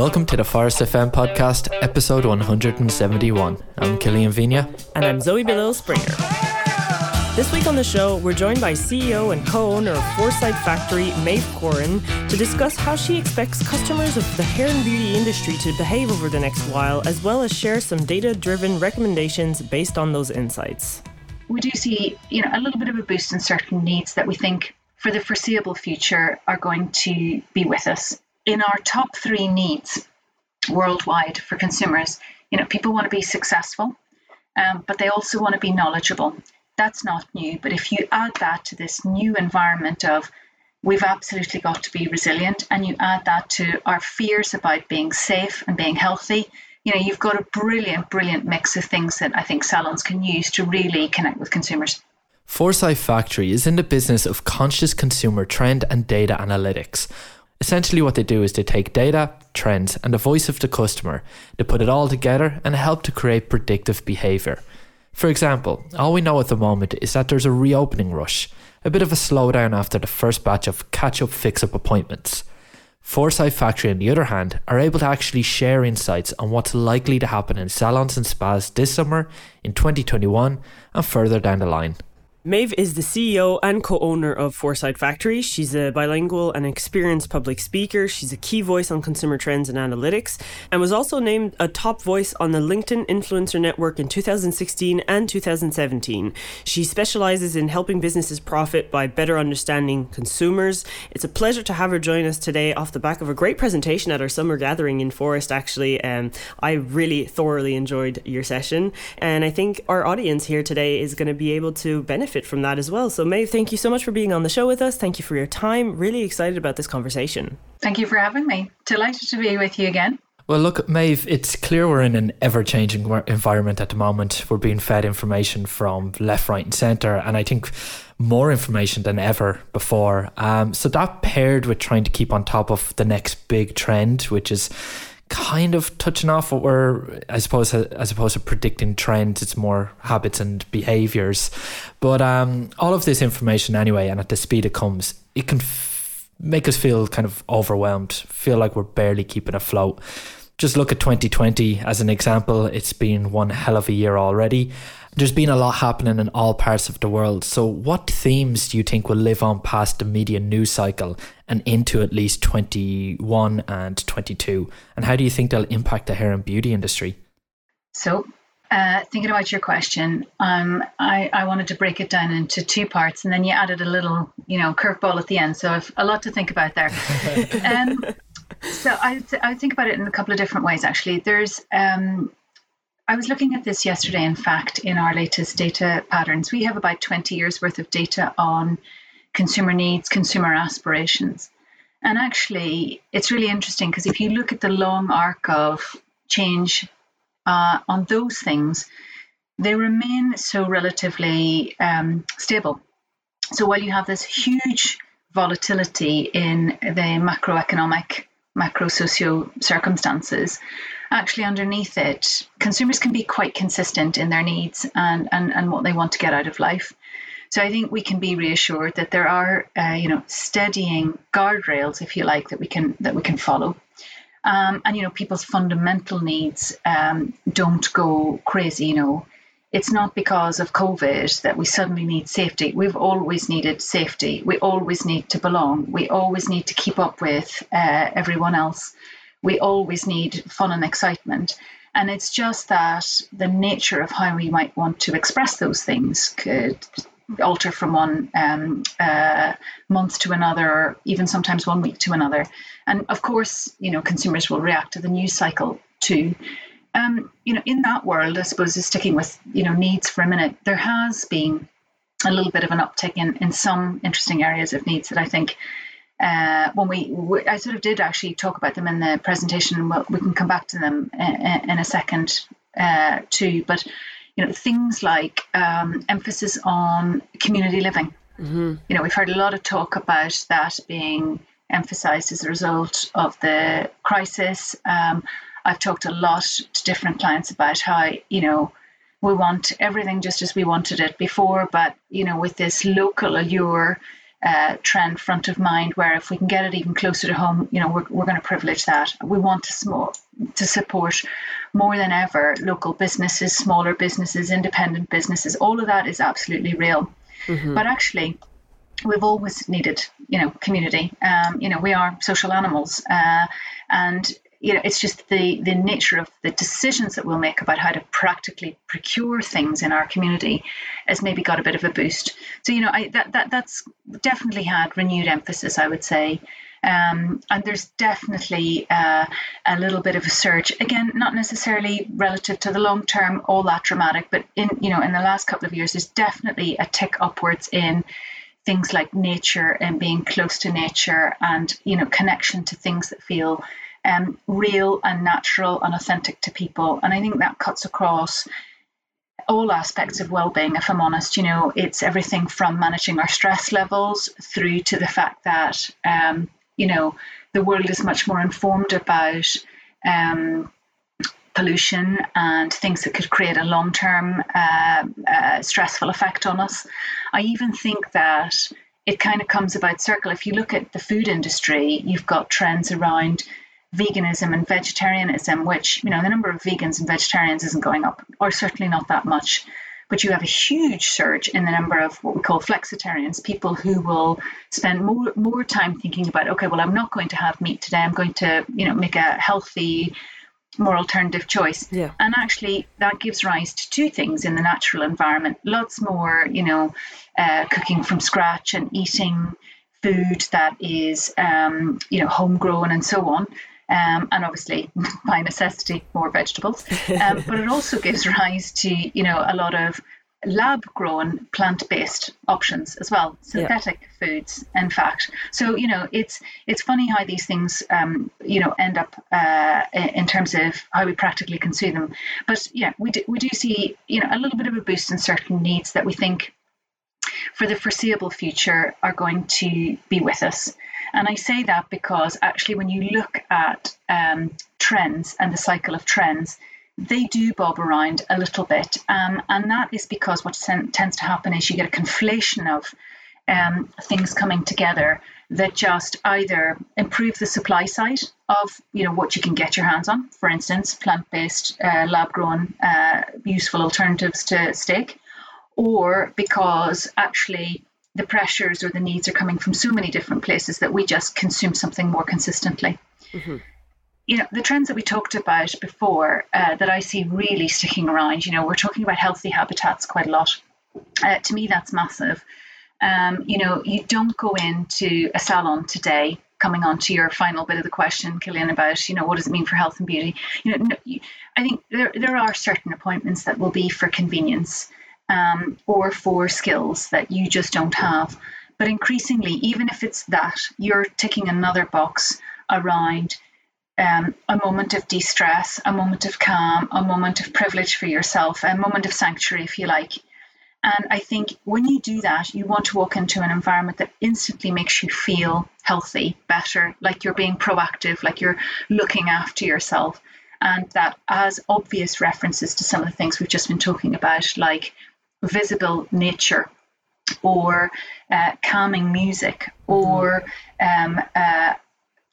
Welcome to the Phorest FM podcast, episode 171. I'm Killian Vigna. And I'm Zoe Bilil Springer. This week on the show, we're joined by CEO and co owner of Foresight Factory, Meabh Quoirin, to discuss how she expects customers of the hair and beauty industry to behave over the next while, as well as share some data driven recommendations based on those insights. We do see you know, a little bit of a boost in certain needs that we think for the foreseeable future are going to be with us. In our top three needs worldwide for consumers, you know, people want to be successful, um, but they also want to be knowledgeable. That's not new, but if you add that to this new environment of we've absolutely got to be resilient, and you add that to our fears about being safe and being healthy, you know, you've got a brilliant, brilliant mix of things that I think salons can use to really connect with consumers. Foresight Factory is in the business of conscious consumer trend and data analytics. Essentially, what they do is they take data, trends, and the voice of the customer, they put it all together and help to create predictive behaviour. For example, all we know at the moment is that there's a reopening rush, a bit of a slowdown after the first batch of catch up fix up appointments. Foresight Factory, on the other hand, are able to actually share insights on what's likely to happen in salons and spas this summer, in 2021, and further down the line. Meabh is the CEO and co owner of Foresight Factory. She's a bilingual and experienced public speaker. She's a key voice on consumer trends and analytics, and was also named a top voice on the LinkedIn Influencer Network in 2016 and 2017. She specializes in helping businesses profit by better understanding consumers. It's a pleasure to have her join us today off the back of a great presentation at our summer gathering in Phorest, actually. Um, I really thoroughly enjoyed your session, and I think our audience here today is going to be able to benefit benefit from that as well. So, Meabh, thank you so much for being on the show with us. Thank you for your time. Really excited about this conversation. Thank you for having me. Delighted to be with you again. Well, look, Meabh, it's clear we're in an ever changing environment at the moment. We're being fed information from left, right, and centre, and I think more information than ever before. Um, so, that paired with trying to keep on top of the next big trend, which is kind of touching off what we're, I suppose, as opposed to predicting trends, it's more habits and behaviors. But um, all of this information, anyway, and at the speed it comes, it can f- make us feel kind of overwhelmed, feel like we're barely keeping afloat. Just look at 2020 as an example. It's been one hell of a year already. There's been a lot happening in all parts of the world. So, what themes do you think will live on past the media news cycle and into at least 21 and 22? And how do you think they'll impact the hair and beauty industry? So, uh, thinking about your question, um, I, I wanted to break it down into two parts, and then you added a little, you know, curveball at the end. So I've a lot to think about there. um, so I, I think about it in a couple of different ways. Actually, there's um, I was looking at this yesterday, in fact, in our latest data patterns. We have about 20 years worth of data on consumer needs, consumer aspirations. And actually, it's really interesting because if you look at the long arc of change uh, on those things, they remain so relatively um, stable. So while you have this huge volatility in the macroeconomic, macro socio circumstances, actually underneath it, consumers can be quite consistent in their needs and, and, and what they want to get out of life. So I think we can be reassured that there are, uh, you know, steadying guardrails, if you like, that we can that we can follow. Um, and you know, people's fundamental needs um, don't go crazy. You know, it's not because of COVID that we suddenly need safety. We've always needed safety. We always need to belong. We always need to keep up with uh, everyone else we always need fun and excitement. And it's just that the nature of how we might want to express those things could alter from one um, uh, month to another, or even sometimes one week to another. And of course, you know, consumers will react to the news cycle too. Um, you know, in that world, I suppose, is sticking with you know needs for a minute. There has been a little bit of an uptick in in some interesting areas of needs that I think uh, when we, we, I sort of did actually talk about them in the presentation. We can come back to them in, in a second uh, too. But you know, things like um, emphasis on community living. Mm-hmm. You know, we've heard a lot of talk about that being emphasised as a result of the crisis. Um, I've talked a lot to different clients about how you know we want everything just as we wanted it before, but you know, with this local allure uh, trend front of mind where if we can get it even closer to home, you know, we're, we're going to privilege that. We want to, small, to support more than ever local businesses, smaller businesses, independent businesses. All of that is absolutely real. Mm-hmm. But actually, we've always needed, you know, community. Um, you know, we are social animals, uh, and you know, it's just the the nature of the decisions that we'll make about how to practically procure things in our community has maybe got a bit of a boost. So you know, I, that that that's definitely had renewed emphasis, I would say. Um, and there's definitely uh, a little bit of a surge. Again, not necessarily relative to the long term, all that dramatic, but in you know, in the last couple of years, there's definitely a tick upwards in things like nature and being close to nature and you know connection to things that feel um, real and natural and authentic to people. And I think that cuts across all aspects of well-being if i'm honest. You know it's everything from managing our stress levels through to the fact that um, you know the world is much more informed about um, pollution and things that could create a long-term uh, uh, stressful effect on us. I even think that it kind of comes about circle. If you look at the food industry you've got trends around veganism and vegetarianism, which, you know, the number of vegans and vegetarians isn't going up, or certainly not that much. But you have a huge surge in the number of what we call flexitarians, people who will spend more more time thinking about, okay, well, I'm not going to have meat today. I'm going to, you know, make a healthy, more alternative choice. Yeah. And actually, that gives rise to two things in the natural environment: lots more, you know, uh, cooking from scratch and eating food that is, um, you know, homegrown and so on um, and obviously by necessity more vegetables. Um, but it also gives rise to you know a lot of lab grown plant based options as well, synthetic yeah. foods, in fact. So you know it's it's funny how these things um, you know end up uh, in terms of how we practically consume them. But yeah, we do, we do see you know a little bit of a boost in certain needs that we think for the foreseeable future are going to be with us. And I say that because actually, when you look at um, trends and the cycle of trends, they do bob around a little bit. Um, and that is because what tends to happen is you get a conflation of um, things coming together that just either improve the supply side of you know what you can get your hands on for instance plant-based uh, lab-grown uh, useful alternatives to steak or because actually the pressures or the needs are coming from so many different places that we just consume something more consistently. Mm-hmm. You know, the trends that we talked about before uh, that I see really sticking around, you know, we're talking about healthy habitats quite a lot. Uh, to me, that's massive. Um, you know, you don't go into a salon today coming on to your final bit of the question, Killian, about you know what does it mean for health and beauty? You know, I think there there are certain appointments that will be for convenience, um, or for skills that you just don't have. But increasingly, even if it's that, you're ticking another box around um, a moment of de stress, a moment of calm, a moment of privilege for yourself, a moment of sanctuary, if you like. And I think when you do that, you want to walk into an environment that instantly makes you feel healthy, better, like you're being proactive, like you're looking after yourself. And that has obvious references to some of the things we've just been talking about, like visible nature or uh, calming music or um, uh,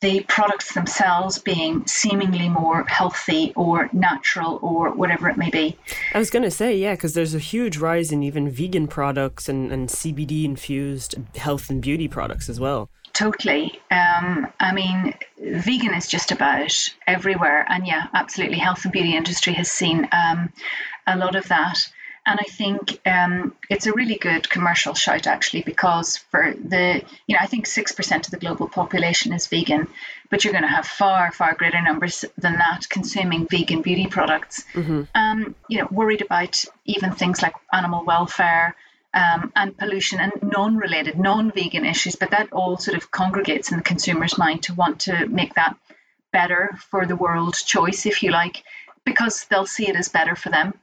the products themselves being seemingly more healthy or natural or whatever it may be. I was going to say, yeah, because there's a huge rise in even vegan products and, and CBD infused health and beauty products as well. Totally. Um, I mean, vegan is just about everywhere. And yeah, absolutely. Health and beauty industry has seen um, a lot of that. And I think um, it's a really good commercial shout actually because for the you know I think six percent of the global population is vegan, but you're going to have far far greater numbers than that consuming vegan beauty products. Mm-hmm. Um, you know, worried about even things like animal welfare. Um, and pollution and non-related, non-vegan issues, but that all sort of congregates in the consumer's mind to want to make that better for the world choice, if you like, because they'll see it as better for them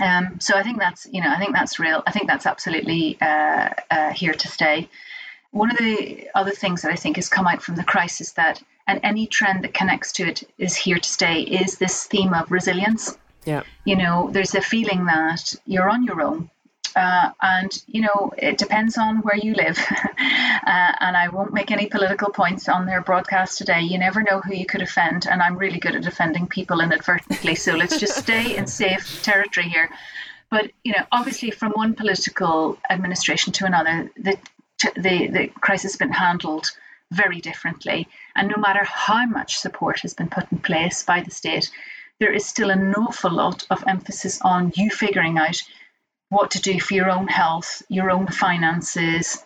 um, so I think that's you know I think that's real. I think that's absolutely uh, uh, here to stay. One of the other things that I think has come out from the crisis that and any trend that connects to it is here to stay is this theme of resilience. Yeah. You know, there's a feeling that you're on your own. Uh, and, you know, it depends on where you live. uh, and I won't make any political points on their broadcast today. You never know who you could offend. And I'm really good at offending people inadvertently. So let's just stay in safe territory here. But, you know, obviously from one political administration to another, the, the, the crisis has been handled very differently. And no matter how much support has been put in place by the state, there is still an awful lot of emphasis on you figuring out what to do for your own health, your own finances.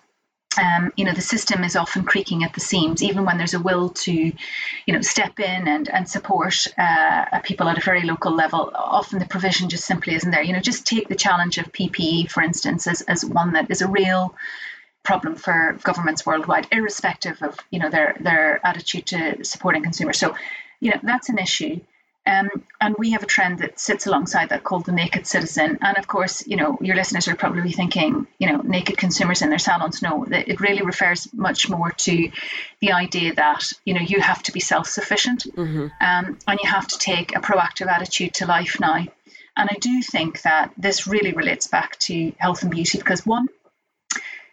Um, you know, the system is often creaking at the seams, even when there's a will to, you know, step in and and support uh, people at a very local level. Often the provision just simply isn't there. You know, just take the challenge of PPE, for instance, as, as one that is a real problem for governments worldwide, irrespective of you know their their attitude to supporting consumers. So, you know, that's an issue. Um, and we have a trend that sits alongside that called the naked citizen. And of course, you know, your listeners are probably thinking, you know, naked consumers in their salons. No, it really refers much more to the idea that, you know, you have to be self sufficient mm-hmm. um, and you have to take a proactive attitude to life now. And I do think that this really relates back to health and beauty because one,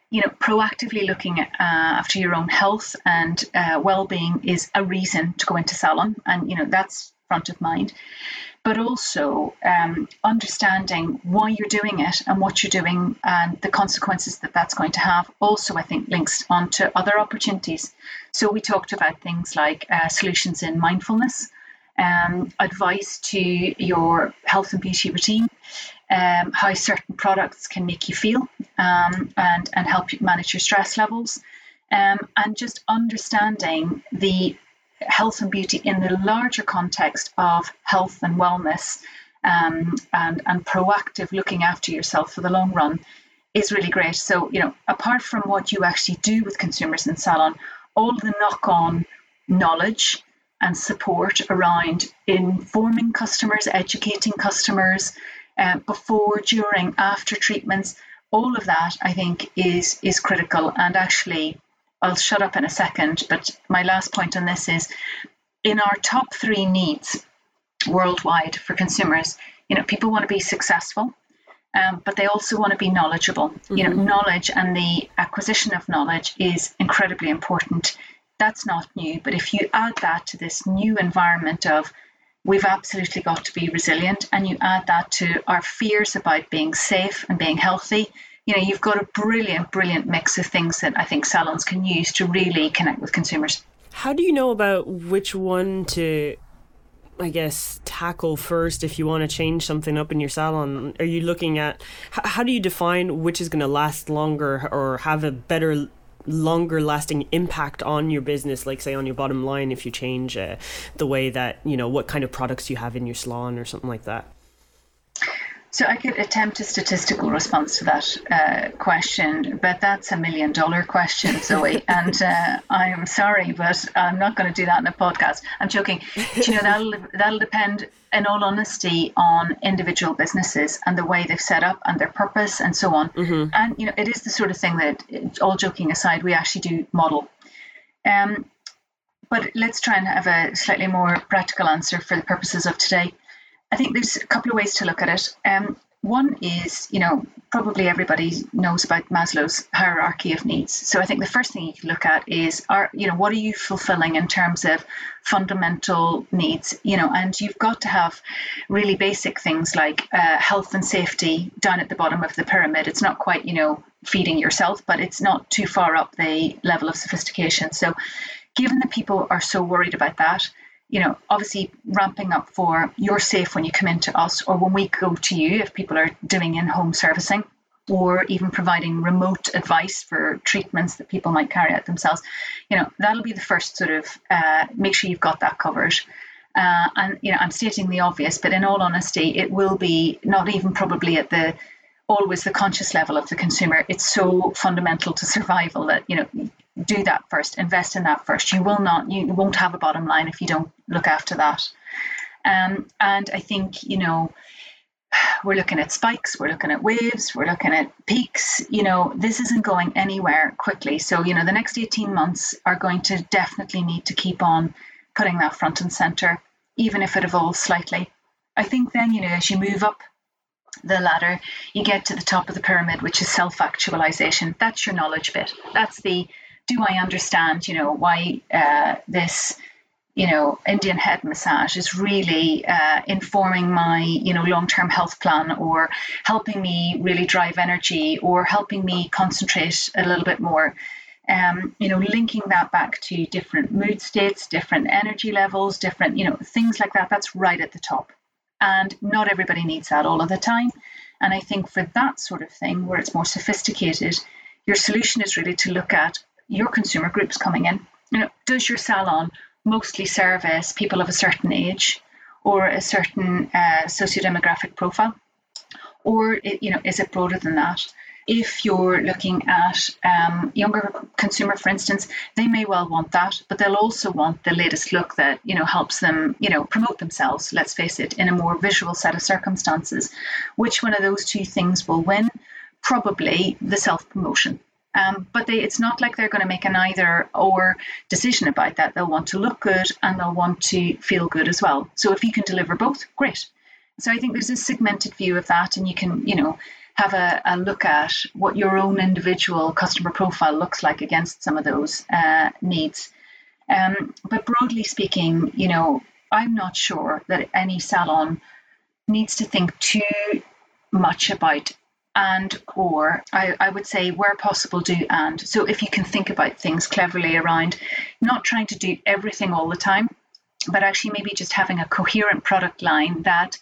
you know, proactively looking at, uh, after your own health and uh, well-being is a reason to go into salon, and you know that's front of mind. But also um, understanding why you're doing it and what you're doing and the consequences that that's going to have. Also, I think links onto other opportunities. So we talked about things like uh, solutions in mindfulness, um, advice to your health and beauty routine, um, how certain products can make you feel um, and, and help you manage your stress levels, um, and just understanding the health and beauty in the larger context of health and wellness um, and, and proactive looking after yourself for the long run is really great. So, you know, apart from what you actually do with consumers in salon, all the knock on knowledge and support around informing customers, educating customers uh, before, during, after treatments. All of that, I think, is is critical. And actually, I'll shut up in a second. But my last point on this is, in our top three needs worldwide for consumers, you know, people want to be successful. Um, but they also want to be knowledgeable. Mm-hmm. You know, mm-hmm. knowledge and the acquisition of knowledge is incredibly important that's not new. But if you add that to this new environment of we've absolutely got to be resilient, and you add that to our fears about being safe and being healthy, you know, you've got a brilliant, brilliant mix of things that I think salons can use to really connect with consumers. How do you know about which one to I guess tackle first if you want to change something up in your salon? Are you looking at how do you define which is going to last longer or have a better longer lasting impact on your business like say on your bottom line if you change uh, the way that you know what kind of products you have in your salon or something like that so I could attempt a statistical response to that uh, question, but that's a million dollar question, Zoe. and uh, I'm sorry, but I'm not going to do that in a podcast. I'm joking. you know, that'll that'll depend, in all honesty, on individual businesses and the way they've set up and their purpose and so on. Mm-hmm. And you know, it is the sort of thing that, all joking aside, we actually do model. Um, but let's try and have a slightly more practical answer for the purposes of today. I think there's a couple of ways to look at it. Um, one is, you know, probably everybody knows about Maslow's hierarchy of needs. So I think the first thing you can look at is, are you know, what are you fulfilling in terms of fundamental needs? You know, and you've got to have really basic things like uh, health and safety down at the bottom of the pyramid. It's not quite, you know, feeding yourself, but it's not too far up the level of sophistication. So, given that people are so worried about that, you know, obviously ramping up for you're safe when you come into us or when we go to you if people are doing in home servicing or even providing remote advice for treatments that people might carry out themselves. You know, that'll be the first sort of uh, make sure you've got that covered. Uh, and you know, I'm stating the obvious, but in all honesty, it will be not even probably at the always the conscious level of the consumer. It's so fundamental to survival that you know do that first, invest in that first. You will not, you won't have a bottom line if you don't look after that. Um, and I think, you know, we're looking at spikes, we're looking at waves, we're looking at peaks. You know, this isn't going anywhere quickly. So, you know, the next 18 months are going to definitely need to keep on putting that front and center, even if it evolves slightly. I think then, you know, as you move up the ladder, you get to the top of the pyramid, which is self actualization. That's your knowledge bit. That's the do I understand, you know, why uh, this, you know, Indian head massage is really uh, informing my, you know, long term health plan or helping me really drive energy or helping me concentrate a little bit more. Um, you know, linking that back to different mood states, different energy levels, different, you know, things like that. That's right at the top. And not everybody needs that all of the time. And I think for that sort of thing, where it's more sophisticated, your solution is really to look at your consumer groups coming in. You know, does your salon mostly service people of a certain age or a certain uh, socio-demographic profile? Or, you know, is it broader than that? if you're looking at um, younger consumer, for instance, they may well want that, but they'll also want the latest look that you know helps them you know promote themselves. Let's face it, in a more visual set of circumstances. Which one of those two things will win? Probably the self promotion. Um, but they, it's not like they're going to make an either or decision about that. They'll want to look good and they'll want to feel good as well. So if you can deliver both, great. So I think there's a segmented view of that, and you can, you know, have a, a, look at what your own individual customer profile looks like against some of those uh, needs. Um, but broadly speaking, you know, I'm not sure that any salon needs to think too much about and or I, I would say where possible do and. So if you can think about things cleverly around not trying to do everything all the time but actually maybe just having a coherent product line that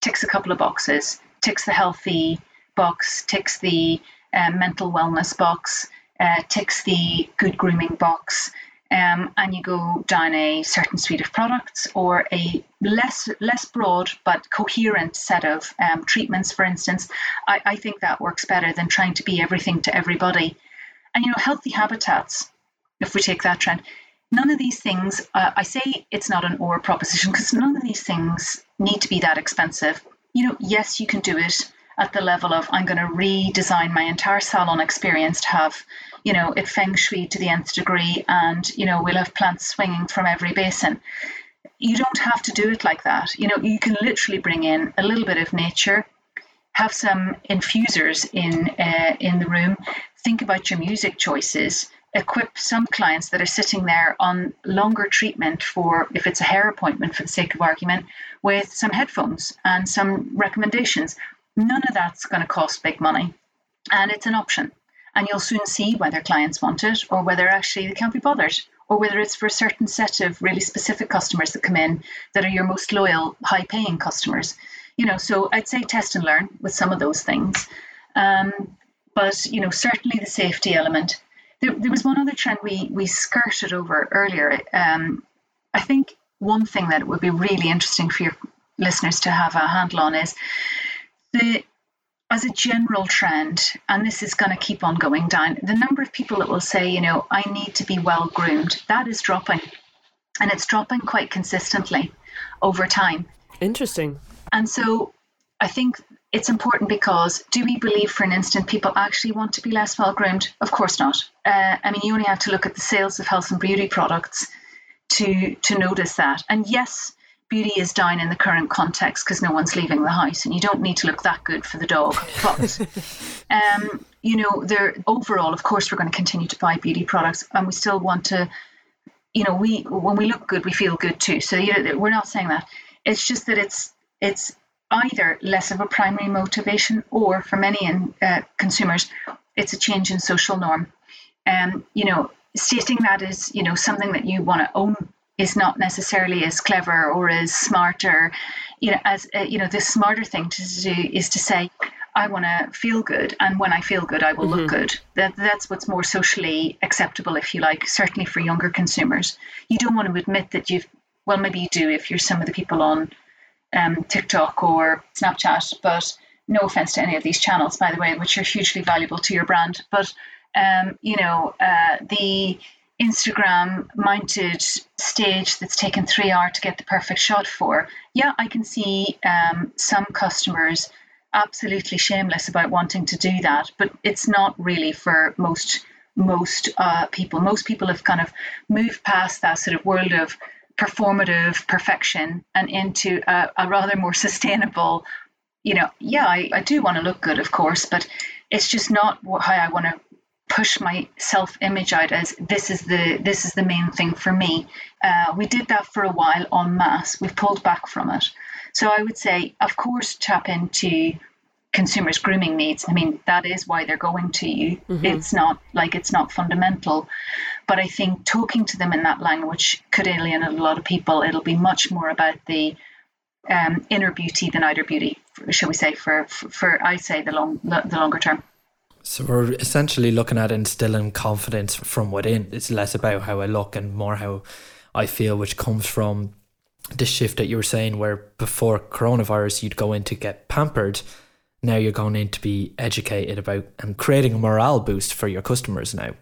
ticks a couple of boxes ticks the healthy box, ticks the uh, mental wellness box, uh, ticks the good grooming box, um, and you go down a certain suite of products or a less less broad but coherent set of um, treatments, for instance, I, I think that works better than trying to be everything to everybody. And you know, healthy habitats, if we take that trend, none of these things, uh, I say it's not an or proposition because none of these things need to be that expensive. You know, yes, you can do it at the level of I'm going to redesign my entire salon experience to have, you know, it feng shui to the nth degree, and you know we'll have plants swinging from every basin. You don't have to do it like that. You know, you can literally bring in a little bit of nature, have some infusers in uh, in the room, think about your music choices equip some clients that are sitting there on longer treatment for if it's a hair appointment for the sake of argument with some headphones and some recommendations None of that's going to cost big money. And it's an option. And you'll soon see whether clients want it or whether actually they can't be bothered or whether it's for a certain set of really specific customers that come in that are your most loyal, high paying customers. You know, so I'd say test and learn with some of those things. Um, but, you know, certainly the safety element. There, there, was one other trend we, we skirted over earlier. Um, I think one thing that would be really interesting for your listeners to have a handle on is the as a general trend, and this is going to keep on going down, the number of people that will say, you know, I need to be well groomed, that is dropping. And it's dropping quite consistently over time. Interesting. And so I think it's important because do we believe for an instant people actually want to be less well groomed? Of course not. Uh, I mean, you only have to look at the sales of health and beauty products to to notice that. And yes, beauty is down in the current context because no one's leaving the house and you don't need to look that good for the dog. But um, you know there overall of course we're going to continue to buy beauty products and we still want to you know we when we look good we feel good too. So you know, we're not saying that. It's just that it's it's either less of a primary motivation or for many in, uh, consumers it's a change in social norm. And um, you know stating that is you know something that you want to own is not necessarily as clever or as smarter you know as uh, you know the smarter thing to do is to say I want to feel good, and when I feel good, I will mm-hmm. look good. That that's what's more socially acceptable, if you like. Certainly for younger consumers, you don't want to admit that you've. Well, maybe you do if you're some of the people on um, TikTok or Snapchat. But no offense to any of these channels, by the way, which are hugely valuable to your brand. But um, you know, uh, the Instagram mounted stage that's taken three hours to get the perfect shot for, yeah, I can see um, some customers absolutely shameless about wanting to do that, but it's not really for most most uh, people. Most people have kind of moved past that sort of world of performative perfection and into a, a rather more sustainable you know, yeah, I, I do want to look good, of course, but it's just not how I want to push my self image out as this is the this is the main thing for me. Uh, we did that for a while en masse. We've pulled back from it. So I would say, of course, tap into consumers' grooming needs. I mean, that is why they're going to you. Mm-hmm. It's not like it's not fundamental. But I think talking to them in that language could alienate a lot of people. It'll be much more about the um, inner beauty than outer beauty, shall we say, for, for, for I say the long the longer term. So we're essentially looking at instilling confidence from within. It's less about how I look and more how I feel, which comes from the shift that you were saying, where before coronavirus you'd go in to get pampered. Now you're going in to be educated about and creating a morale boost for your customers now.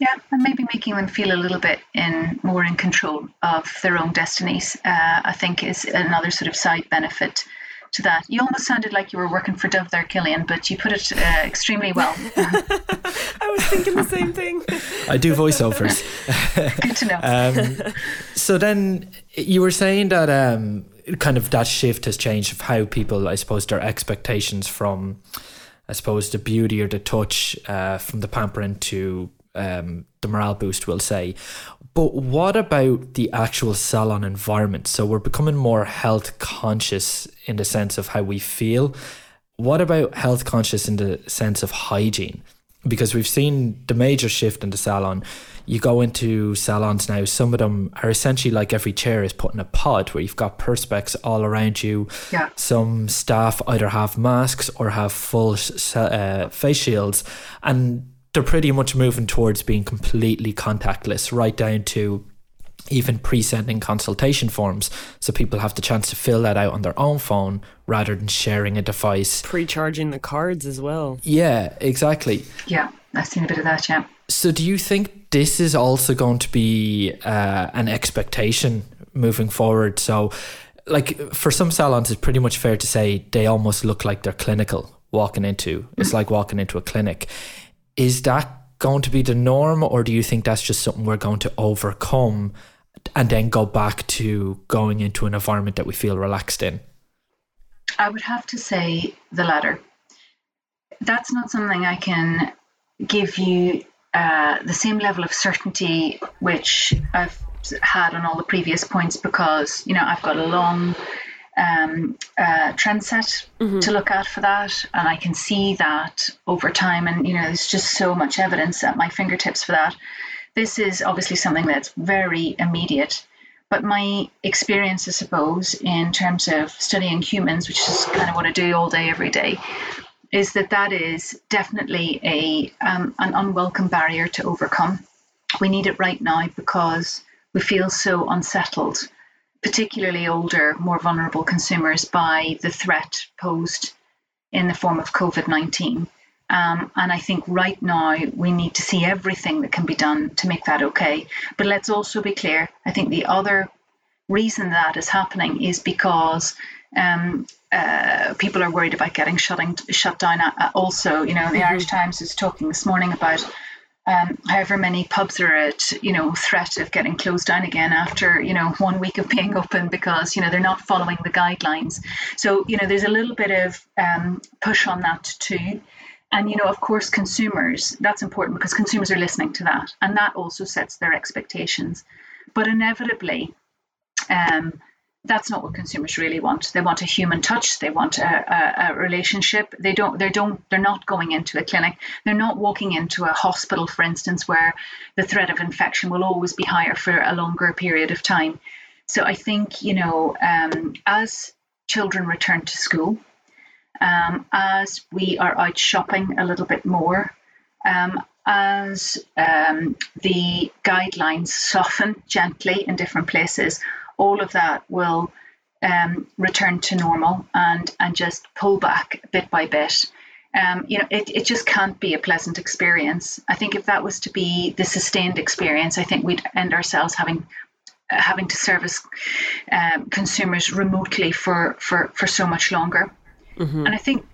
Yeah, and maybe making them feel a little bit in more in control of their own destinies. Uh, I think is another sort of side benefit to that. You almost sounded like you were working for Dove there, Killian, but you put it uh, extremely well. I was thinking the same thing. I do voiceovers. Good to know. Um, so then you were saying that um, kind of that shift has changed of how people, I suppose, their expectations from, I suppose, the beauty or the touch uh, from the pampering to um, the morale boost, we'll say. But what about the actual salon environment? So we're becoming more health conscious in the sense of how we feel. What about health conscious in the sense of hygiene? Because we've seen the major shift in the salon. You go into salons now, some of them are essentially like every chair is put in a pod where you've got perspex all around you. Yeah. Some staff either have masks or have full uh, face shields. And they're pretty much moving towards being completely contactless, right down to even pre-sending consultation forms. So people have the chance to fill that out on their own phone rather than sharing a device. Pre-charging the cards as well. Yeah exactly. Yeah i've seen a bit of that yeah. So do you think this is also going to be uh, an expectation moving forward? So like for some salons it's pretty much fair to say they almost look like they're clinical walking into. It's like walking into a clinic is that going to be the norm, or do you think that's just something we're going to overcome and then go back to going into an environment that we feel relaxed in? I would have to say the latter. That's not something I can give you uh, the same level of certainty which I've had on all the previous points because you know I've got a long um, uh, trend set mm-hmm. to look at for that. And I can see that over time. And, you know, there's just so much evidence at my fingertips for that. This is obviously something that's very immediate. But my experience, I suppose, in terms of studying humans, which is kind of what I do all day, every day, is that that is definitely a um, an unwelcome barrier to overcome. We need it right now because we feel so unsettled particularly older, more vulnerable consumers by the threat posed in the form of COVID 19. Um, and I think right now we need to see everything that can be done to make that okay. But let's also be clear I think the other reason that is happening is because um, uh, people are worried about getting shutting shut down. Uh, also, you know, the mm-hmm. Irish Times is talking this morning about um, however many pubs are at you know threat of getting closed down again after you know one week of being open because you know they're not following the guidelines. So you know there's a little bit of um, push on that too. And you know of course consumers that's important because consumers are listening to that. And that also sets their expectations. But inevitably um, that's not what consumers really want. They want a human touch. They want a, a, a, relationship. They don't. They don't. They're not going into a clinic. They're not walking into a hospital, for instance, where the threat of infection will always be higher for a longer period of time. So I think you know, um, as children return to school, um, as we are out shopping a little bit more, um, as um, the guidelines soften gently in different places all of that will um, return to normal and and just pull back bit by bit. Um, you know, it, it just can't be a pleasant experience. I think if that was to be the sustained experience, I think we'd end ourselves having having to service um, consumers remotely for, for, for so much longer. Mm-hmm. And I think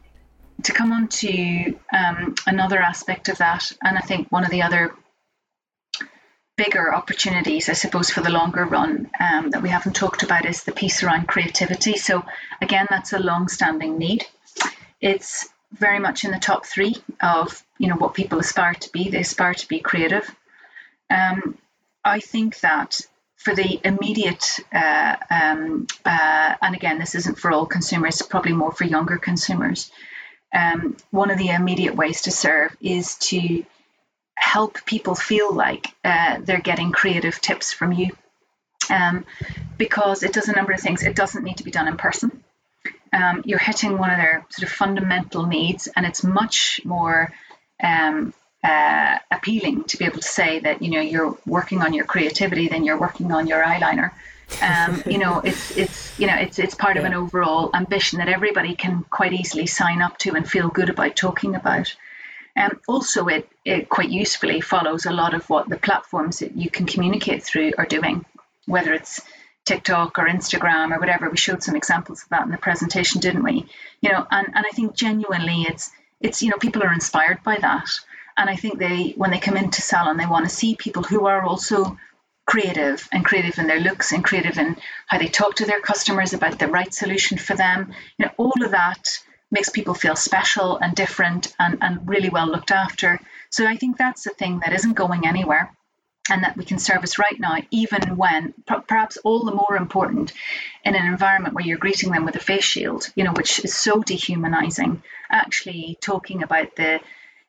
to come on to um, another aspect of that, and I think one of the other bigger opportunities, I suppose, for the longer run um, that we haven't talked about is the piece around creativity. So, again, that's a long standing need. it's very much in the top three of you know what people aspire to be. They aspire to be creative. Um, I think that for the immediate, uh, um, uh, and again, this isn't for all consumers, probably more for younger consumers. Um, one of the immediate ways to serve is to help people feel like uh, they're getting creative tips from you. Um, because it does a number of things. It doesn't need to be done in person. Um, you're hitting one of their sort of fundamental needs, and it's much more um, uh, appealing to be able to say that you know you're working on your creativity than you're working on your eyeliner. Um, you know, it's it's you know it's it's part yeah. of an overall ambition that everybody can quite easily sign up to and feel good about talking about. Um, also, it, it quite usefully follows a lot of what the platforms that you can communicate through are doing, whether it's TikTok or Instagram or whatever. We showed some examples of that in the presentation, didn't we? You know, and, and I think genuinely it's it's you know people are inspired by that, and I think they when they come into Salon they want to see people who are also creative and creative in their looks and creative in how they talk to their customers about the right solution for them. You know, all of that makes people feel special and different and, and really well looked after. So I think that's the thing that isn't going anywhere and that we can service right now, even when perhaps all the more important in an environment where you're greeting them with a face shield, you know, which is so dehumanizing. Actually, talking about the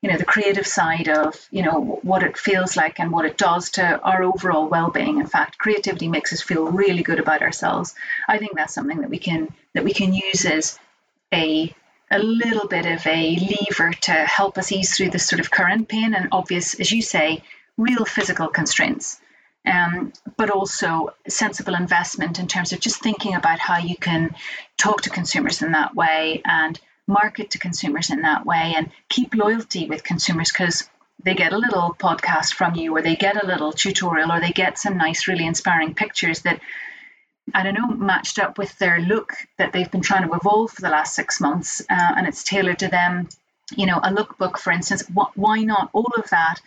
you know the creative side of you know what it feels like and what it does to our overall well-being in fact creativity makes us feel really good about ourselves i think that's something that we can that we can use as a a little bit of a lever to help us ease through this sort of current pain and obvious as you say real physical constraints. Um, but also sensible investment in terms of just thinking about how you can talk to consumers in that way and market to consumers in that way and keep loyalty with consumers because they get a little podcast from you or they get a little tutorial or they get some nice really inspiring pictures that I don't know, matched up with their look that they've been trying to evolve for the last six months, uh, and it's tailored to them. You know, a lookbook, for instance. Wh- why not? All of that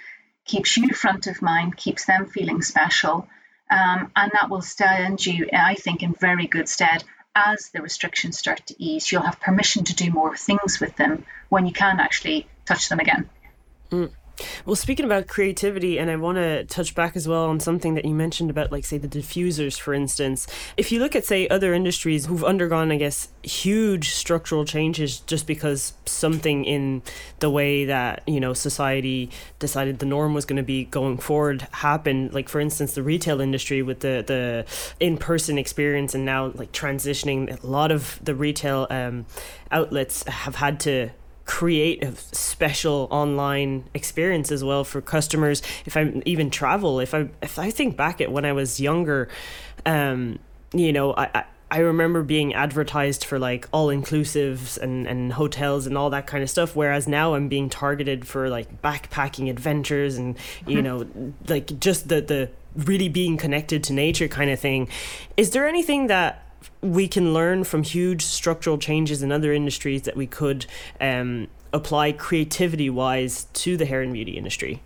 keeps you front of mind, keeps them feeling special, um, and that will stand you, I think, in very good stead as the restrictions start to ease, you'll have permission to do more things with them when you can actually touch them again. Mm. Well, speaking about creativity, and I want to touch back as well on something that you mentioned about, like, say, the diffusers, for instance. If you look at, say, other industries who've undergone, I guess, huge structural changes just because something in the way that, you know, society decided the norm was going to be going forward happened, like, for instance, the retail industry with the, the in person experience and now, like, transitioning, a lot of the retail um, outlets have had to create a special online experience as well for customers. If I even travel, if I if I think back at when I was younger, um, you know, I, I I remember being advertised for like all inclusives and, and hotels and all that kind of stuff. Whereas now I'm being targeted for like backpacking adventures and, you mm-hmm. know, like just the, the really being connected to nature kind of thing. Is there anything that we can learn from huge structural changes in other industries that we could um, apply creativity wise to the hair and beauty industry?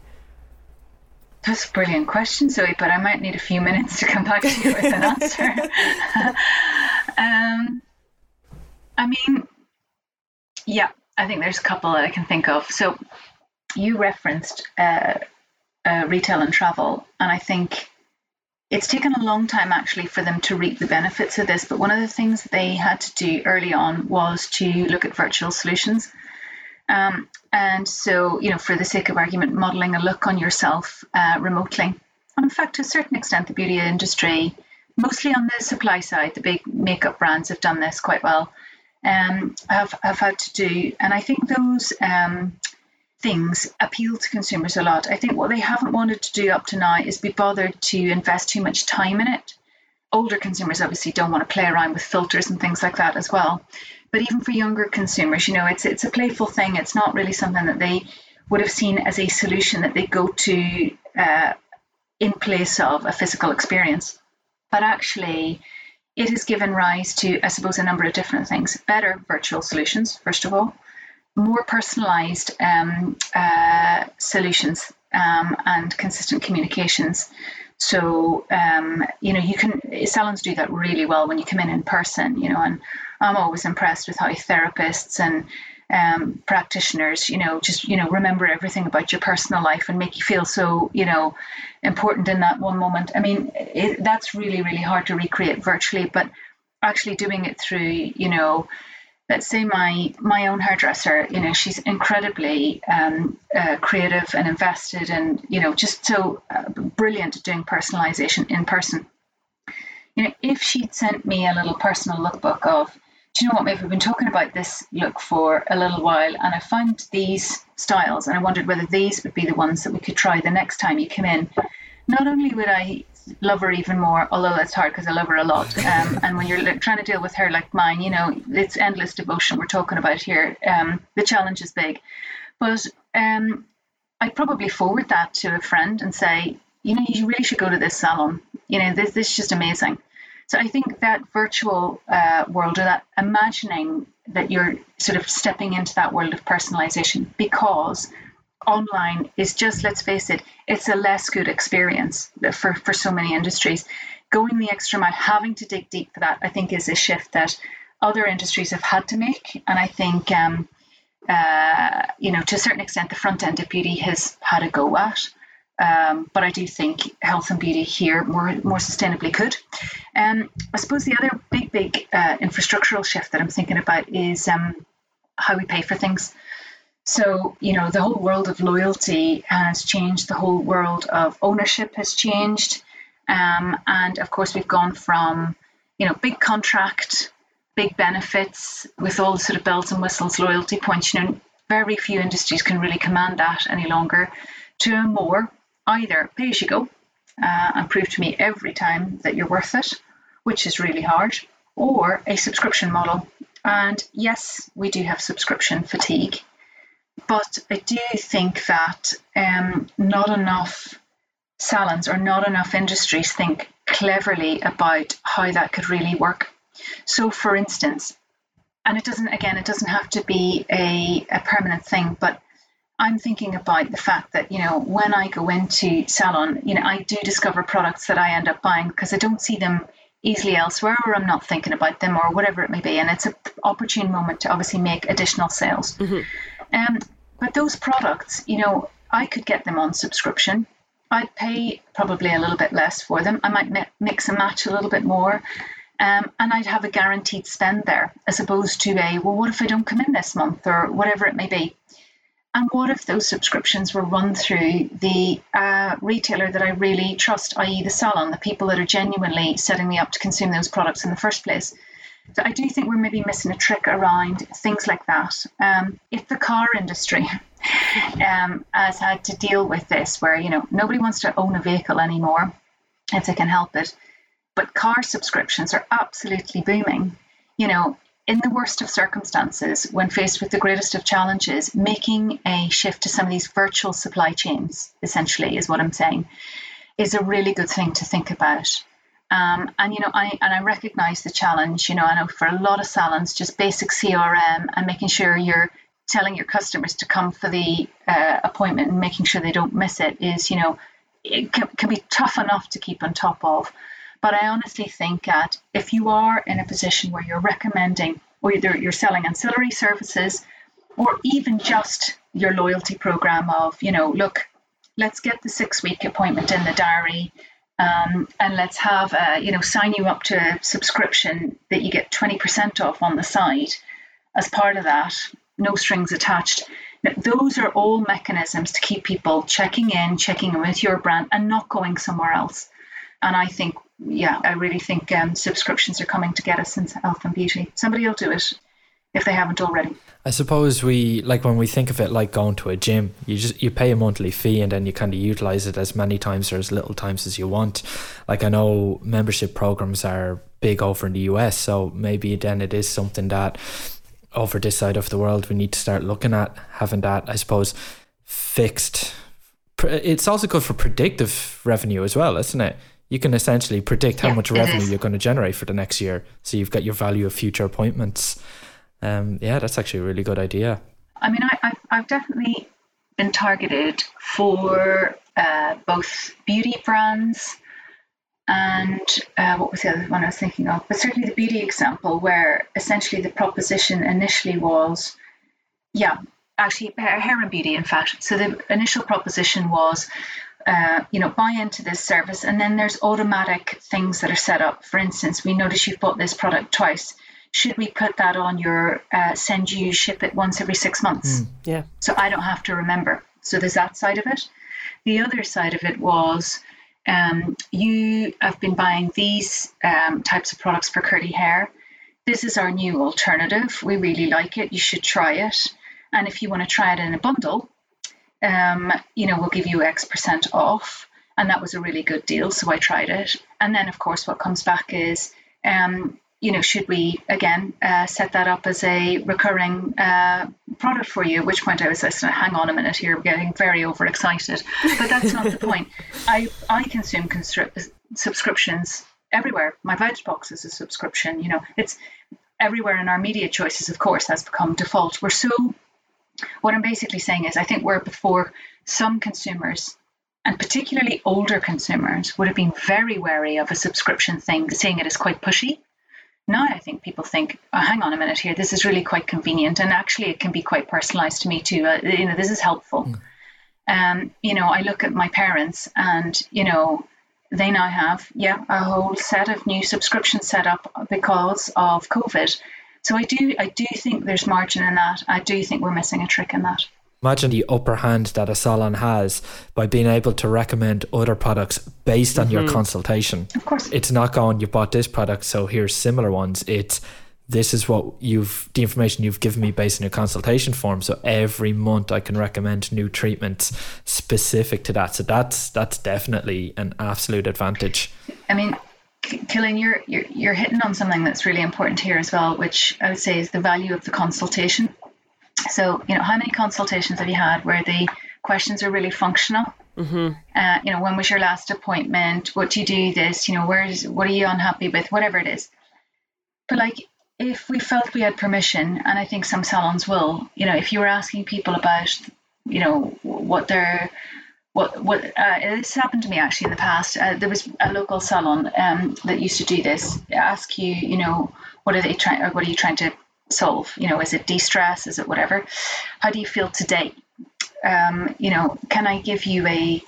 That's a brilliant question, Zoe, but I might need a few minutes to come back to you with an answer. um, I mean, yeah, I think there's a couple that I can think of. So you referenced uh, uh, retail and travel, and I think it's taken a long time actually for them to reap the benefits of this, but one of the things they had to do early on was to look at virtual solutions. Um, and so, you know, for the sake of argument, modeling a look on yourself uh, remotely. And in fact, to a certain extent, the beauty industry, mostly on the supply side, the big makeup brands have done this quite well, um, have, have had to do. And I think those um, things appeal to consumers a lot. I think what they haven't wanted to do up to now is be bothered to invest too much time in it. Older consumers obviously don't want to play around with filters and things like that as well. But even for younger consumers, you know, it's it's a playful thing. It's not really something that they would have seen as a solution that they go to uh, in place of a physical experience. But actually, it has given rise to, I suppose, a number of different things. Better virtual solutions, first of all more personalized um, uh, solutions um, and consistent communications. So, um, you know, you can, salons do that really well when you come in in person, you know, and I'm always impressed with how therapists and um, practitioners, you know, just, you know, remember everything about your personal life and make you feel so, you know, important in that one moment. I mean, it, that's really, really hard to recreate virtually, but actually doing it through, you know, let's say my my own hairdresser, you know, she's incredibly um, uh, creative and invested, and you know, just so uh, brilliant at doing personalization in person. You know, if she'd sent me a little personal lookbook of do you know what, maybe We've been talking about this look for a little while, and I found these styles, and I wondered whether these would be the ones that we could try the next time you come in. Not only would I love her even more, although that's hard because I love her a lot. Um, and when you're trying to deal with her like mine, you know, it's endless devotion we're talking about here. Um, the challenge is big. But um, I'd probably forward that to a friend and say, you know, you really should go to this salon. You know, this, this is just amazing. So I think that virtual uh, world or that imagining that you're sort of stepping into that world of personalization because online is just, let's face it, it's a less good experience for, for so many industries. Going the extra mile, having to dig deep for that, I think is a shift that other industries have had to make. And I think, um, uh, you know, to a certain extent, the front end of beauty has had a go at. Um, but I do think health and beauty here more more sustainably could. Um, I suppose the other big big uh, infrastructural shift that I'm thinking about is um, how we pay for things. So you know the whole world of loyalty has changed. The whole world of ownership has changed, um, and of course we've gone from you know big contract, big benefits with all the sort of bells and whistles, loyalty points. You know, very few industries can really command that any longer. To a more either pay as you go uh, and prove to me every time that you're worth it, which is really hard, or a subscription model. And yes, we do have subscription fatigue, but I do think that um, not enough salons or not enough industries think cleverly about how that could really work. So, for instance, and it doesn't, again, it doesn't have to be a, a permanent thing, but I'm thinking about the fact that, you know, when I go into salon, you know, I do discover products that I end up buying because I don't see them easily elsewhere or I'm not thinking about them or whatever it may be. And it's an opportune moment to obviously make additional sales. Mm-hmm. Um, but those products, you know, I could get them on subscription. I'd pay probably a little bit less for them. I might mix and match a little bit more. Um, and I'd have a guaranteed spend there as opposed to a, well, what if I don't come in this month or whatever it may be. And what if those subscriptions were run through the uh, retailer that I really trust, i.e., the salon, the people that are genuinely setting me up to consume those products in the first place? So I do think we're maybe missing a trick around things like that. Um, if the car industry um, has had to deal with this, where you know nobody wants to own a vehicle anymore if they can help it, but car subscriptions are absolutely booming. You know, in the worst of circumstances, when faced with the greatest of challenges, making a shift to some of these virtual supply chains, essentially, is what I'm saying, is a really good thing to think about. Um, and you know, I and I recognise the challenge. You know, I know for a lot of salons, just basic CRM and making sure you're telling your customers to come for the uh, appointment and making sure they don't miss it is, you know, it can, can be tough enough to keep on top of. But I honestly think that if you are in a position where you're recommending, or either you're selling ancillary services, or even just your loyalty program of, you know, look, let's get the six week appointment in the diary. Um, and let's have, a, you know, sign you up to a subscription that you get 20% off on the site as part of that, no strings attached. Now, those are all mechanisms to keep people checking in, checking in with your brand, and not going somewhere else. And I think yeah, I really think um, subscriptions are coming to get us in health and beauty. Somebody will do it if they haven't already. I suppose we like when we think of it like going to a gym. You just you pay a monthly fee and then you kind of utilize it as many times or as little times as you want. Like I know membership programs are big over in the US, so maybe then it is something that over this side of the world we need to start looking at having that. I suppose fixed. It's also good for predictive revenue as well, isn't it? you can essentially predict how yeah, much revenue you're going to generate for the next year. So you've got your value of future appointments. Um, yeah, that's actually a really good idea. I mean, I, have I've definitely been targeted for uh, both beauty brands and uh, what was the other one I was thinking of? But certainly the beauty example, where essentially the proposition initially was Yeah, actually, hair and beauty, in fact. So the initial proposition was. Uh, you know, buy into this service, and then there's automatic things that are set up. For instance, we notice you've bought this product twice should we put that on your uh, send you ship it once every six months? Mm, yeah. So I don't have to remember. So there's that side of it. The other side of it was um, you have been buying these um, types of products for curly hair. This is our new alternative. We really like it. You should try it. And if you want to try it in a bundle, um, you know, we'll give you X percent off. And that was a really good deal. So I tried it. And then, of course, what comes back is um, you know, should we again uh, set that up as a recurring uh, product for you? At which point I was like, hang on a minute here, we're getting very overexcited. But that's not the point. I, I consume constri- subscriptions everywhere. My veg box is a subscription. You know, it's everywhere in our media choices, of course, has become default. We're so, what I'm basically saying is, I think where before some consumers and particularly older consumers would have been very wary of a subscription thing, seeing it as quite pushy now I think people think, oh, hang on a minute here, this is really quite convenient, and actually it can be quite personalised to me too. Uh, you know, this is helpful. Mm. Um, you know, I look at my parents, and you know, they now have yeah a whole set of new subscriptions set up because of COVID. So I do I do think there's margin in that. I do think we're missing a trick in that. Imagine the upper hand that a salon has by being able to recommend other products based on mm-hmm. your consultation. Of course. It's not going, you bought this product, so here's similar ones. It's this is what you've the information you've given me based on your consultation form. So every month I can recommend new treatments specific to that. So that's that's definitely an absolute advantage. I mean, Killian, you're, you're you're hitting on something that's really important here as well, which I would say is the value of the consultation. So, you know, how many consultations have you had where the questions are really functional? Mm-hmm. Uh, you know, when was your last appointment? What do you do this? You know, where's what are you unhappy with? Whatever it is. But like, if we felt we had permission, and I think some salons will, you know, if you were asking people about, you know, what their what what uh, this happened to me actually in the past. Uh, there was a local salon um, that used to do this. Ask you, you know, what are they trying, or what are you trying to solve? You know, is it de-stress? Is it whatever? How do you feel today? Um, you know, can I give you a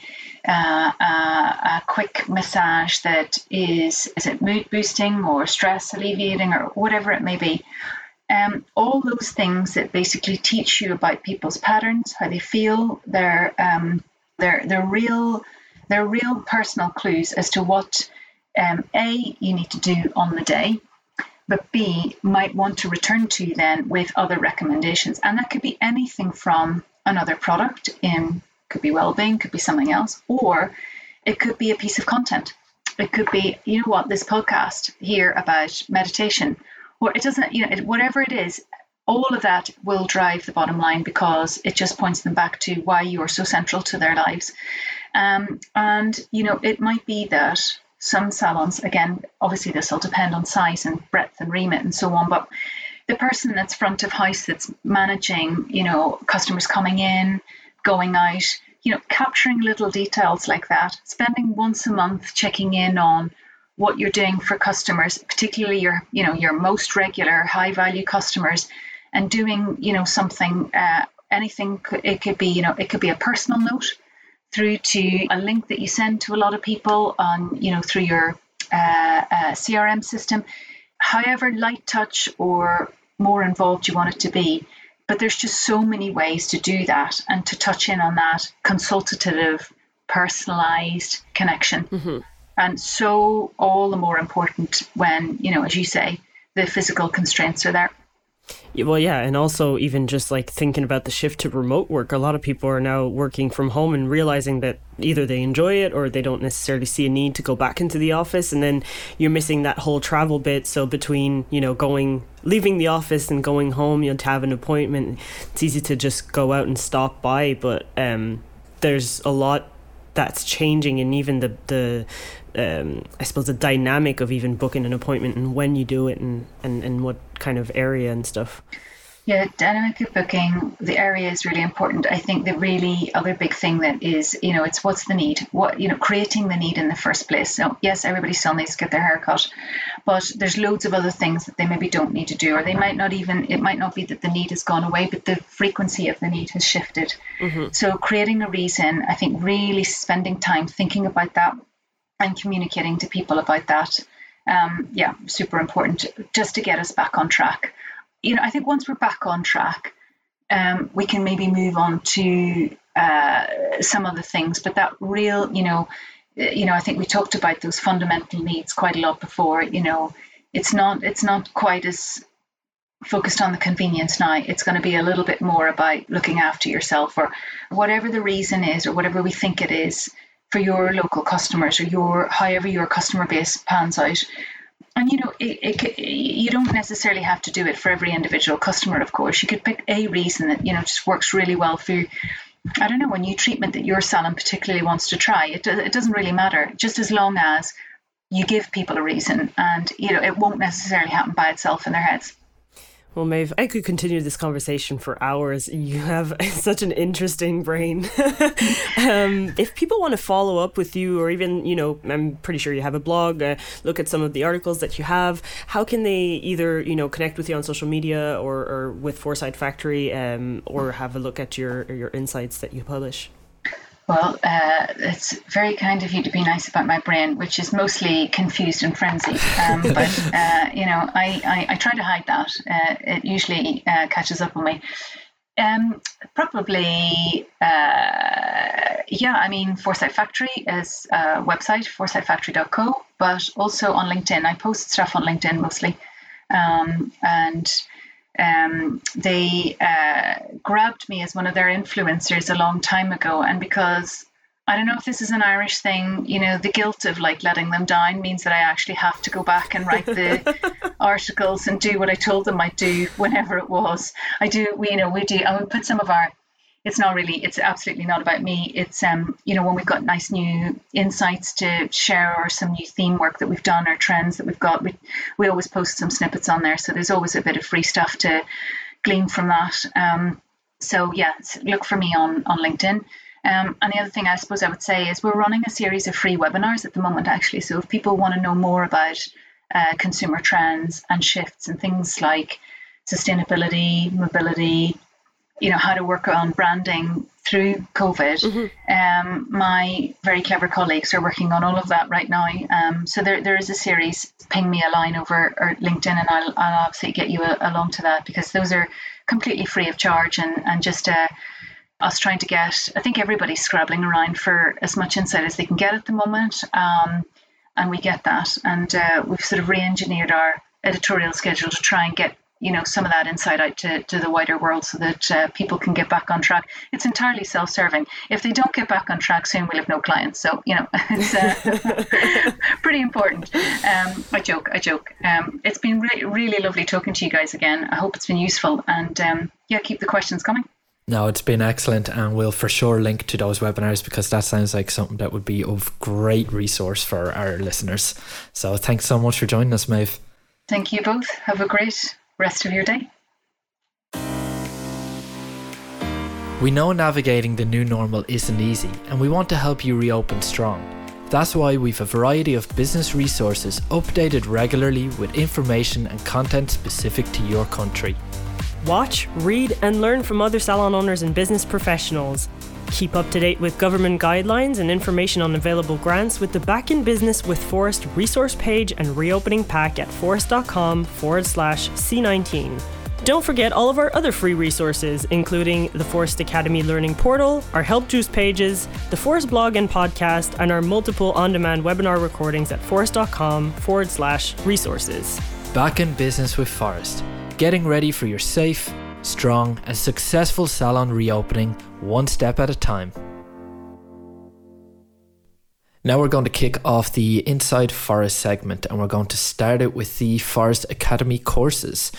uh, a, a quick massage that is is it mood boosting or stress alleviating or whatever it may be? Um, all those things that basically teach you about people's patterns, how they feel, their um, their their real their real personal clues as to what um, a you need to do on the day but B might want to return to you then with other recommendations. And that could be anything from another product in could be well-being, could be something else, or it could be a piece of content. It could be, you know what, this podcast here about meditation, or it doesn't, you know, it, whatever it is, all of that will drive the bottom line because it just points them back to why you are so central to their lives. Um, and, you know, it might be that some salons, again, obviously this will depend on size and breadth and remit and so on, but the person that's front of house that's managing, you know, customers coming in, going out, you know, capturing little details like that, spending once a month checking in on what you're doing for customers, particularly your, you know, your most regular high value customers, and doing, you know, something, uh, anything. It could be, you know, it could be a personal note through to a link that you send to a lot of people on, you know, through your uh, uh, CRM system. However light touch or more involved you want it to be, but there's just so many ways to do that and to touch in on that consultative, personalized connection. Mm-hmm. And so all the more important when, you know, as you say, the physical constraints are there. Well, yeah, and also even just like thinking about the shift to remote work, a lot of people are now working from home and realizing that either they enjoy it or they don't necessarily see a need to go back into the office, and then you're missing that whole travel bit. So between you know going, leaving the office and going home, you know, to have an appointment, it's easy to just go out and stop by, but um, there's a lot that's changing and even the the um, I suppose the dynamic of even booking an appointment and when you do it and, and, and what kind of area and stuff. Yeah, dynamic of booking, the area is really important. I think the really other big thing that is, you know, it's what's the need? What, you know, creating the need in the first place. So, yes, everybody still needs to get their hair cut, but there's loads of other things that they maybe don't need to do, or they might not even, it might not be that the need has gone away, but the frequency of the need has shifted. Mm-hmm. So, creating a reason, I think really spending time thinking about that and communicating to people about that. Um, yeah, super important just to get us back on track. You know, I think once we're back on track, um, we can maybe move on to uh, some other things, but that real, you know, Uh, you know, I think we talked about those fundamental needs quite a lot before. You know, it's not it's not quite as focused on the convenience now. It's going to be a little bit more about looking after yourself or whatever the reason is or whatever we think it is for your local customers or your however your customer base pans out. And you know, it, it, you don't necessarily have to do it for every individual customer. Of course, you could pick a reason that you know just works really well for I don't know, a new treatment that your salon particularly wants to try. It, it doesn't really matter, just as long as you give people a reason and you know it won't necessarily happen by itself in their heads. Well, Meabh, I could continue this conversation for hours. You have such an interesting brain. um, if people want to follow up with you, or even, you know, I'm pretty sure you have a blog, uh, look at some of the articles that you have, how can they either, you know, connect with you on social media or, or with Foresight Factory um, or have a look at your, your insights that you publish? Well, uh, it's very kind of you to be nice about my brain, which is mostly confused and frenzied. Um, but uh, you know, I, I, I, try to hide that. Uh, it usually uh, catches up on me. Um, probably, uh, yeah. I mean, Foresight Factory is a website, foresightfactory.co, but also on LinkedIn. I post stuff on LinkedIn mostly, um, and um, they uh, grabbed me as one of their influencers a long time ago. And because I don't know if this is an Irish thing, you know, the guilt of like letting them down means that I actually have to go back and write the articles and do what I told them I'd do whenever it was. I do, we, you know, we do, and we put some of our it's not really it's absolutely not about me. It's um you know when we've got nice new insights to share or some new theme work that we've done or trends that we've got we, we always post some snippets on there. So there's always a bit of free stuff to glean from that. Um so yeah look for me on on linkedin. Um, and the other thing I suppose I would say is we're running a series of free webinars at the moment, actually. So if people want to know more about uh, consumer trends and shifts and things like sustainability, mobility, you know how to work on branding through COVID. Mm-hmm. Um, my very clever colleagues are working on all of that right now. Um, so there, there is a series. Ping me a line over or LinkedIn, and I'll, I'll obviously get you a, along to that because those are completely free of charge and and just uh, us trying to get. I think everybody's scrabbling around for as much insight as they can get at the moment, um, and we get that. And uh, we've sort of re-engineered our editorial schedule to try and get you know some of that insight out to, to the wider world so that uh, people can get back on track. It's entirely self-serving. If they don't get back on track soon we'll have no clients. So you know it's uh, pretty important. Um, i joke i joke. Um, it's been re- really lovely talking to you guys again. I hope it's been useful and um, yeah keep the questions coming. No, it's been excellent, and we'll for sure link to those webinars because that sounds like something that would be of great resource for our listeners. So, thanks so much for joining us, Meabh. Thank you both. Have a great rest of your day. We know navigating the new normal isn't easy, and we want to help you reopen strong. That's why we've a variety of business resources updated regularly with information and content specific to your country. Watch, read, and learn from other salon owners and business professionals. Keep up to date with government guidelines and information on available grants with the Back in Business with Phorest resource page and reopening pack at phorest.com forward slash C19. Don't forget all of our other free resources, including the Phorest Academy Learning Portal, our Help Juice pages, the Phorest blog and podcast, and our multiple on demand webinar recordings at phorest.com forward slash resources. Back in Business with Phorest, getting ready for your safe, strong, and successful salon reopening one step at a time. Now we're going to kick off the Inside Phorest segment and we're going to start it with the Phorest Academy courses.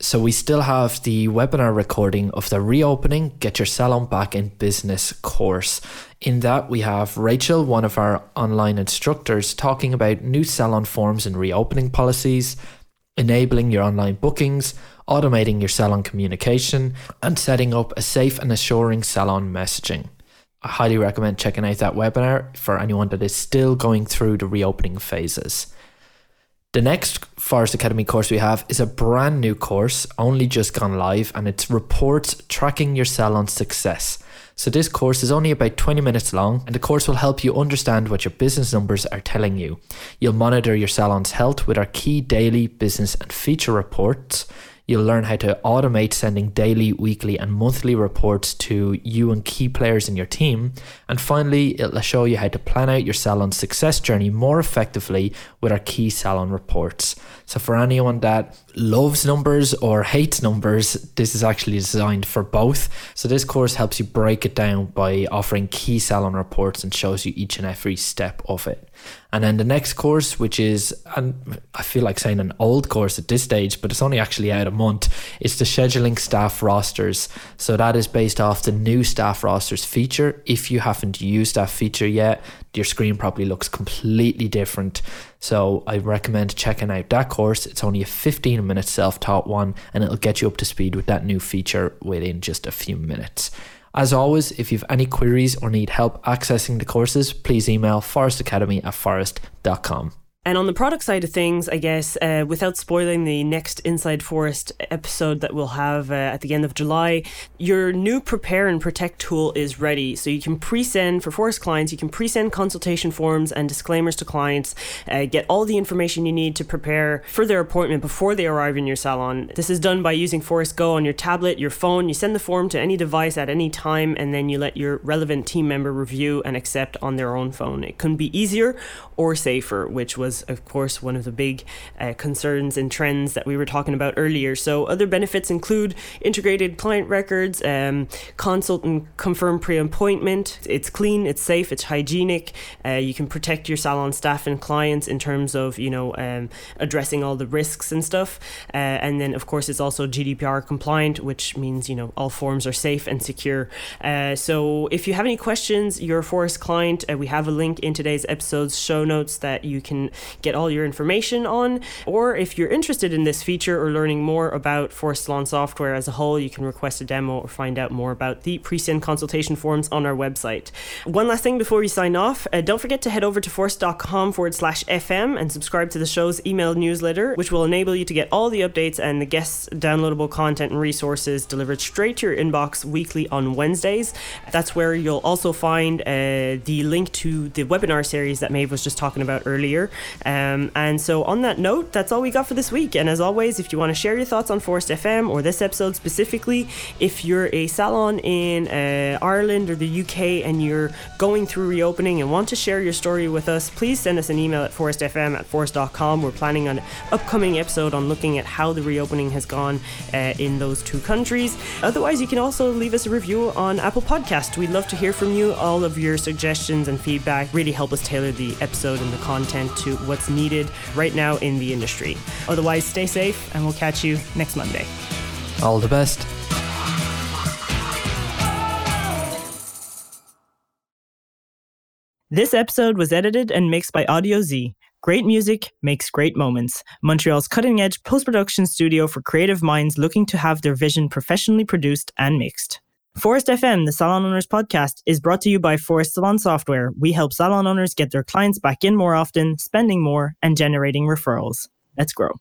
So we still have the webinar recording of the reopening Get Your Salon Back in Business course. In that we have Rachel, one of our online instructors, talking about new salon forms and reopening policies, enabling your online bookings, automating your salon communication, and setting up a safe and assuring salon messaging. I highly recommend checking out that webinar for anyone that is still going through the reopening phases. The next Phorest Academy course we have is a brand new course, only just gone live, and it's Reports Tracking Your Salon Success. So, this course is only about 20 minutes long, and the course will help you understand what your business numbers are telling you. You'll monitor your salon's health with our key daily business and feature reports. You'll learn how to automate sending daily, weekly, and monthly reports to you and key players in your team. And finally, it'll show you how to plan out your salon success journey more effectively with our key salon reports. So, for anyone that loves numbers or hates numbers, this is actually designed for both. So, this course helps you break it down by offering key salon reports and shows you each and every step of it. And then the next course, which is, and I feel like saying an old course at this stage, but it's only actually out a month, it's the scheduling staff rosters. So that is based off the new staff rosters feature. If you haven't used that feature yet, your screen probably looks completely different. So I recommend checking out that course. It's only a 15 minute self taught one and it'll get you up to speed with that new feature within just a few minutes. As always, if you have any queries or need help accessing the courses, please email phorestacademy at phorest.com. And on the product side of things, I guess, uh, without spoiling the next Inside Phorest episode that we'll have uh, at the end of July, your new Prepare and Protect tool is ready. So you can pre send for Phorest clients, you can pre send consultation forms and disclaimers to clients, uh, get all the information you need to prepare for their appointment before they arrive in your salon. This is done by using Phorest Go on your tablet, your phone. You send the form to any device at any time, and then you let your relevant team member review and accept on their own phone. It couldn't be easier or safer, which was of course, one of the big uh, concerns and trends that we were talking about earlier. So, other benefits include integrated client records, um, consult and confirm pre appointment. It's clean, it's safe, it's hygienic. Uh, you can protect your salon staff and clients in terms of, you know, um, addressing all the risks and stuff. Uh, and then, of course, it's also GDPR compliant, which means, you know, all forms are safe and secure. Uh, so, if you have any questions, your Phorest client, uh, we have a link in today's episode's show notes that you can get all your information on. Or if you're interested in this feature or learning more about Phorest Salon software as a whole, you can request a demo or find out more about the pre send consultation forms on our website. One last thing before we sign off uh, don't forget to head over to phorest.com forward slash FM and subscribe to the show's email newsletter, which will enable you to get all the updates and the guests' downloadable content and resources delivered straight to your inbox weekly on Wednesdays. That's where you'll also find uh, the link to the webinar series that Meabh was just talking about earlier. Um, and so, on that note, that's all we got for this week. And as always, if you want to share your thoughts on Phorest FM or this episode specifically, if you're a salon in uh, Ireland or the UK and you're going through reopening and want to share your story with us, please send us an email at phorestfm at phorest.com. We're planning an upcoming episode on looking at how the reopening has gone uh, in those two countries. Otherwise, you can also leave us a review on Apple Podcast. We'd love to hear from you. All of your suggestions and feedback really help us tailor the episode and the content to what's needed right now in the industry. Otherwise, stay safe and we'll catch you next Monday. All the best. This episode was edited and mixed by Audio Z. Great music makes great moments. Montreal's cutting edge post production studio for creative minds looking to have their vision professionally produced and mixed. Phorest FM, the Salon Owners podcast, is brought to you by Phorest Salon Software. We help salon owners get their clients back in more often, spending more, and generating referrals. Let's grow.